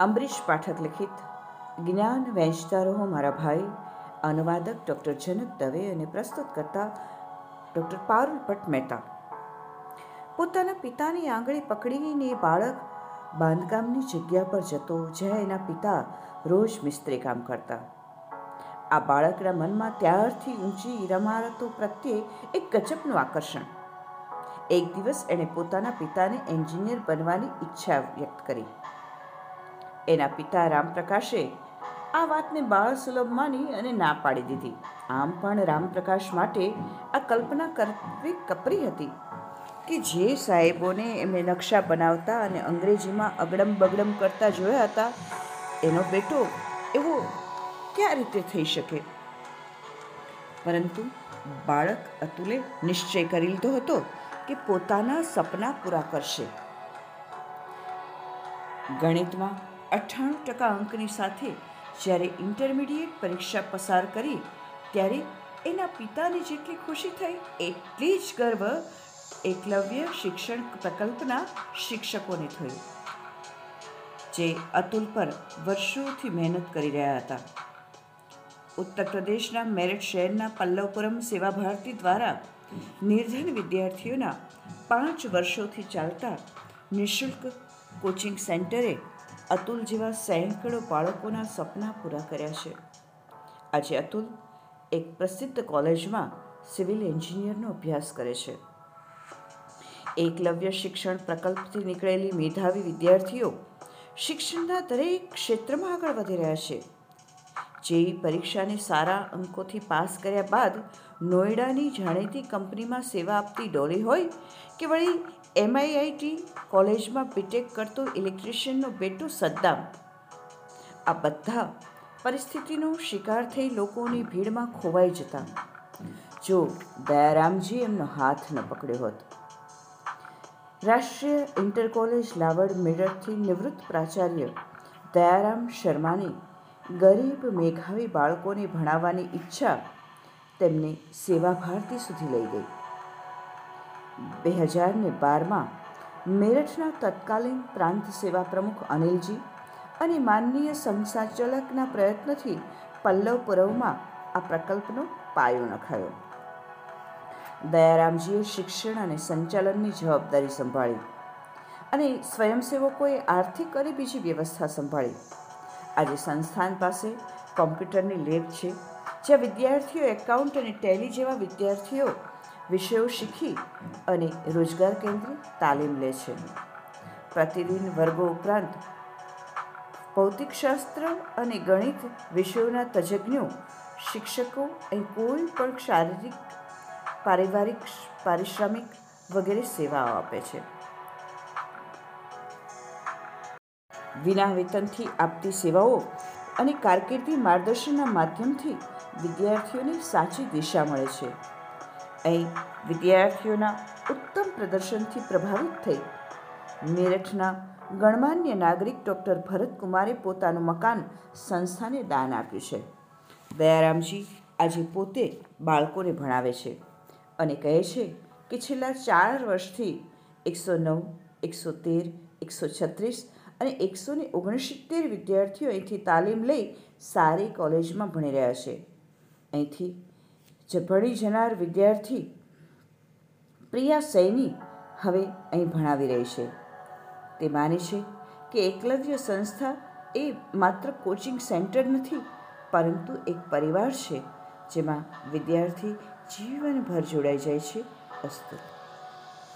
અંબરીશ પાઠક લિખિત જ્ઞાન વહેંચતા રહો મારા ભાઈ, અનુવાદક ડૉક્ટર જનક દવે અને પ્રસ્તુત કરતા ડૉક્ટર પારુલ ભટ્ટ મહેતા. પોતાના પિતાની આંગળી પકડીને બાળક બાંધકામની જગ્યા પર જતો, જ્યાં એના પિતા રોજ મિસ્ત્રી કામ કરતા. આ બાળકના મનમાં ત્યારથી ઊંચી ઇમારતો પ્રત્યે એક ગજબનું આકર્ષણ. એક દિવસ એણે પોતાના પિતાને એન્જિનિયર બનવાની ઈચ્છા વ્યક્ત કરી. એના પિતા રામપ્રકાશે આ વાતને બાળ સુલભ માની અને ના પાડી દીધી. આમ પણ રામપ્રકાશ માટે આ કલ્પના કરવી કપરી હતી કે જે સાહેબોને એમણે નકશા બનાવતા અને અંગ્રેજીમાં અગડમ બગડમ કરતા જોયા હતા, એનો બેટો એવો ક્યાં રીતે થઈ શકે? પરંતુ બાળક અતુલે નિશ્ચય કરી લીધો હતો કે પોતાના સપના પૂરા કરશે. ગણિતમાં અઠ્ઠાણું ટકા અંકની સાથે જ્યારે ઇન્ટરમીડિયેટ પરીક્ષા પસાર કરી, ત્યારે એના પિતાને જેટલી ખુશી થઈ, એટલી જ ગર્વ એકલવ્ય શિક્ષણ પ્રકલ્પના શિક્ષકોને થયું, જે અતુલ પર વર્ષોથી મહેનત કરી રહ્યા હતા. ઉત્તર પ્રદેશના મેરઠ શહેરના પલ્લવપુરમ સેવા ભારતી દ્વારા નિર્ધન વિદ્યાર્થીઓના પાંચ વર્ષોથી ચાલતા નિઃશુલ્ક કોચિંગ સેન્ટરે અતુલ જેવા સેંકડો બાળકોના સપના પૂરા કર્યા છે. આજે અતુલ એક પ્રસિદ્ધ કોલેજમાં સિવિલ એન્જિનિયરનો અભ્યાસ કરે છે. એકલવ્ય શિક્ષણ પ્રકલ્પથી નીકળેલી મેધાવી વિદ્યાર્થીઓ શિક્ષણના દરેક ક્ષેત્રમાં આગળ વધી રહ્યા છે. જેઈ પરીક્ષાને સારા અંકોથી પાસ કર્યા બાદ નોઈડાની જાણીતી કંપનીમાં સેવા આપતી ડોલી હોય કે વળી એમઆઈઆઈટી કોલેજમાં બીટેક કરતો ઇલેક્ટ્રિશિયનનો બેટો સદ્દામ. આ બધા પરિસ્થિતિનો શિકાર થઈ લોકોની ભીડમાં ખોવાઈ જતા. જો દયારામજી એમનો હાથ ન પકડ્યો હોત. રાષ્ટ્રીય ઇન્ટર કોલેજ લાવડ મેરઠથી નિવૃત્ત પ્રાચાર્ય દયારામ શર્માની ગરીબ, મેઘાવી બાળકોને ભણાવવાની ઈચ્છા તેમને સેવા ભારતી સુધી લઈ ગઈ. બે હજાર ને બારમાં મેરઠના તત્કાલીન પ્રાંત સેવા પ્રમુખ અનિલજી અને માનનીય સંસાચાલકના પ્રયત્નથી પલ્લવપુરવમાં આ પ્રકલ્પનો પાયો નખાયો. દયારામજીએ શિક્ષણ અને સંચાલનની જવાબદારી સંભાળી અને સ્વયંસેવકોએ આર્થિક અને બીજી વ્યવસ્થા સંભાળી. આજે સંસ્થાન પાસે કોમ્પ્યુટરની લેબ છે, જ્યાં વિદ્યાર્થીઓ એકાઉન્ટ અને ટેલી જેવા વિદ્યાર્થીઓ વિષયો શીખી અને રોજગાર કેન્દ્રિત તાલીમ લે છે. પ્રતિદિન વર્ગો ઉપરાંત ભૌતિકશાસ્ત્ર અને ગણિત વિષયોના તજજ્ઞો, શિક્ષકો અહીં કોઈ પણ શારીરિક, પારિવારિક, પારિશ્રમિક વગેરે સેવાઓ આપે છે. વિના વેતનથી આપતી સેવાઓ અને કારકિર્દી માર્ગદર્શનના માધ્યમથી વિદ્યાર્થીઓને સાચી દિશા મળે છે. અહીં વિદ્યાર્થીઓના ઉત્તમ પ્રદર્શનથી પ્રભાવિત થઈ મેરઠના ગણમાન્ય નાગરિક ડૉક્ટર ભરતકુમારે પોતાનું મકાન સંસ્થાને દાન આપ્યું છે. દયારામજી આજે પોતે બાળકોને ભણાવે છે અને કહે છે કે છેલ્લા ચાર વર્ષથી એકસો નવ, એકસો તેર, એકસો છત્રીસ અને એકસો ને ઓગણસિત્તેર વિદ્યાર્થીઓ અહીંથી તાલીમ લઈ સારી કોલેજમાં ભણી રહ્યા છે. અહીંથી જે ભણી જનાર વિદ્યાર્થી પ્રિયા સૈની હવે અહીં ભણાવી રહી છે. તે માને છે કે એકલવ્ય સંસ્થા એ માત્ર કોચિંગ સેન્ટર નથી, પરંતુ એક પરિવાર છે જેમાં વિદ્યાર્થી જીવનભર જોડાઈ જાય છે અસ્તુ